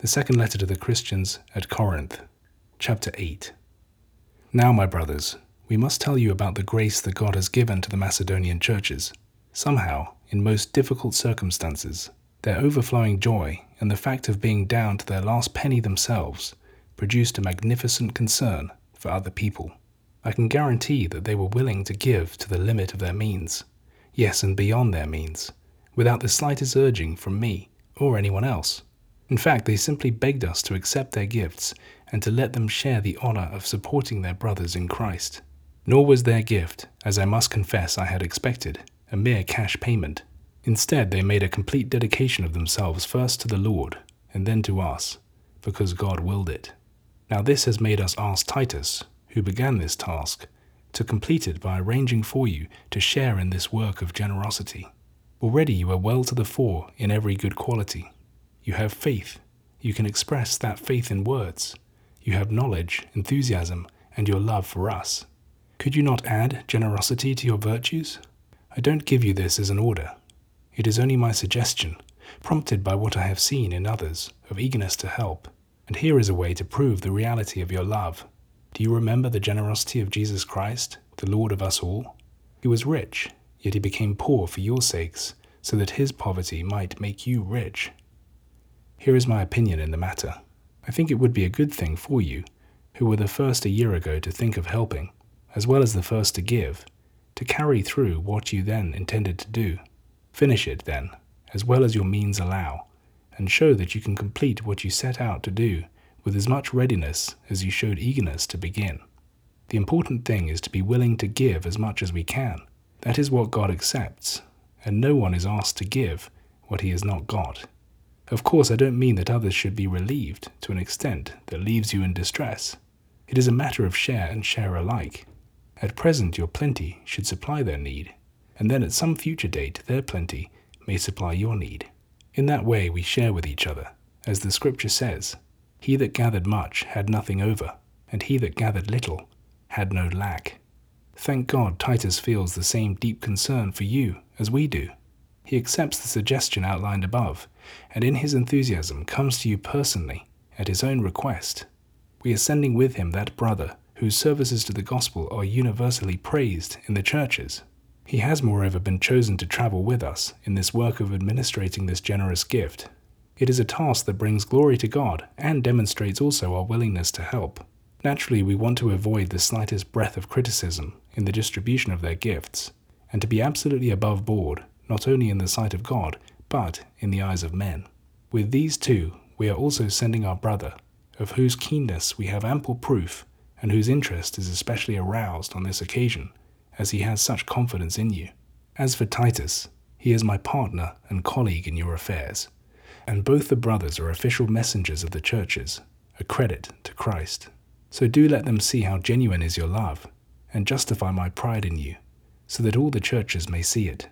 The second letter to the Christians at Corinth, chapter 8. Now, my brothers, we must tell you about the grace that God has given to the Macedonian churches. Somehow, in most difficult circumstances, their overflowing joy and the fact of being down to their last penny themselves produced a magnificent concern for other people. I can guarantee that they were willing to give to the limit of their means, yes, and beyond their means, without the slightest urging from me or anyone else. In fact, they simply begged us to accept their gifts and to let them share the honor of supporting their brothers in Christ. Nor was their gift, as I must confess I had expected, a mere cash payment. Instead, they made a complete dedication of themselves first to the Lord and then to us, because God willed it. Now, this has made us ask Titus, who began this task, to complete it by arranging for you to share in this work of generosity. Already you are well to the fore in every good quality. You have faith. You can express that faith in words. You have knowledge, enthusiasm, and your love for us. Could you not add generosity to your virtues? I don't give you this as an order. It is only my suggestion, prompted by what I have seen in others of eagerness to help. And here is a way to prove the reality of your love. Do you remember the generosity of Jesus Christ, the Lord of us all? He was rich, yet he became poor for your sakes, so that his poverty might make you rich. Here is my opinion in the matter. I think it would be a good thing for you, who were the first a year ago to think of helping, as well as the first to give, to carry through what you then intended to do. Finish it, then, as well as your means allow, and show that you can complete what you set out to do with as much readiness as you showed eagerness to begin. The important thing is to be willing to give as much as we can. That is what God accepts, and no one is asked to give what he has not got. Of course, I don't mean that others should be relieved to an extent that leaves you in distress. It is a matter of share and share alike. At present, your plenty should supply their need, and then at some future date, their plenty may supply your need. In that way, we share with each other, as the scripture says He that gathered much had nothing over, and he that gathered little had no lack. Thank God Titus feels the same deep concern for you as we do. He accepts the suggestion outlined above, and in his enthusiasm comes to you personally at his own request. We are sending with him that brother whose services to the gospel are universally praised in the churches. He has, moreover, been chosen to travel with us in this work of administrating this generous gift. It is a task that brings glory to God and demonstrates also our willingness to help. Naturally, we want to avoid the slightest breath of criticism in the distribution of their gifts, and to be absolutely above board, not only in the sight of God, but in the eyes of men. With these two, we are also sending our brother, of whose keenness we have ample proof, and whose interest is especially aroused on this occasion as he has such confidence in you. As for Titus, he is my partner and colleague in your affairs, and both the brothers are official messengers of the churches, a credit to Christ. So do let them see how genuine is your love, and justify my pride in you, so that all the churches may see it.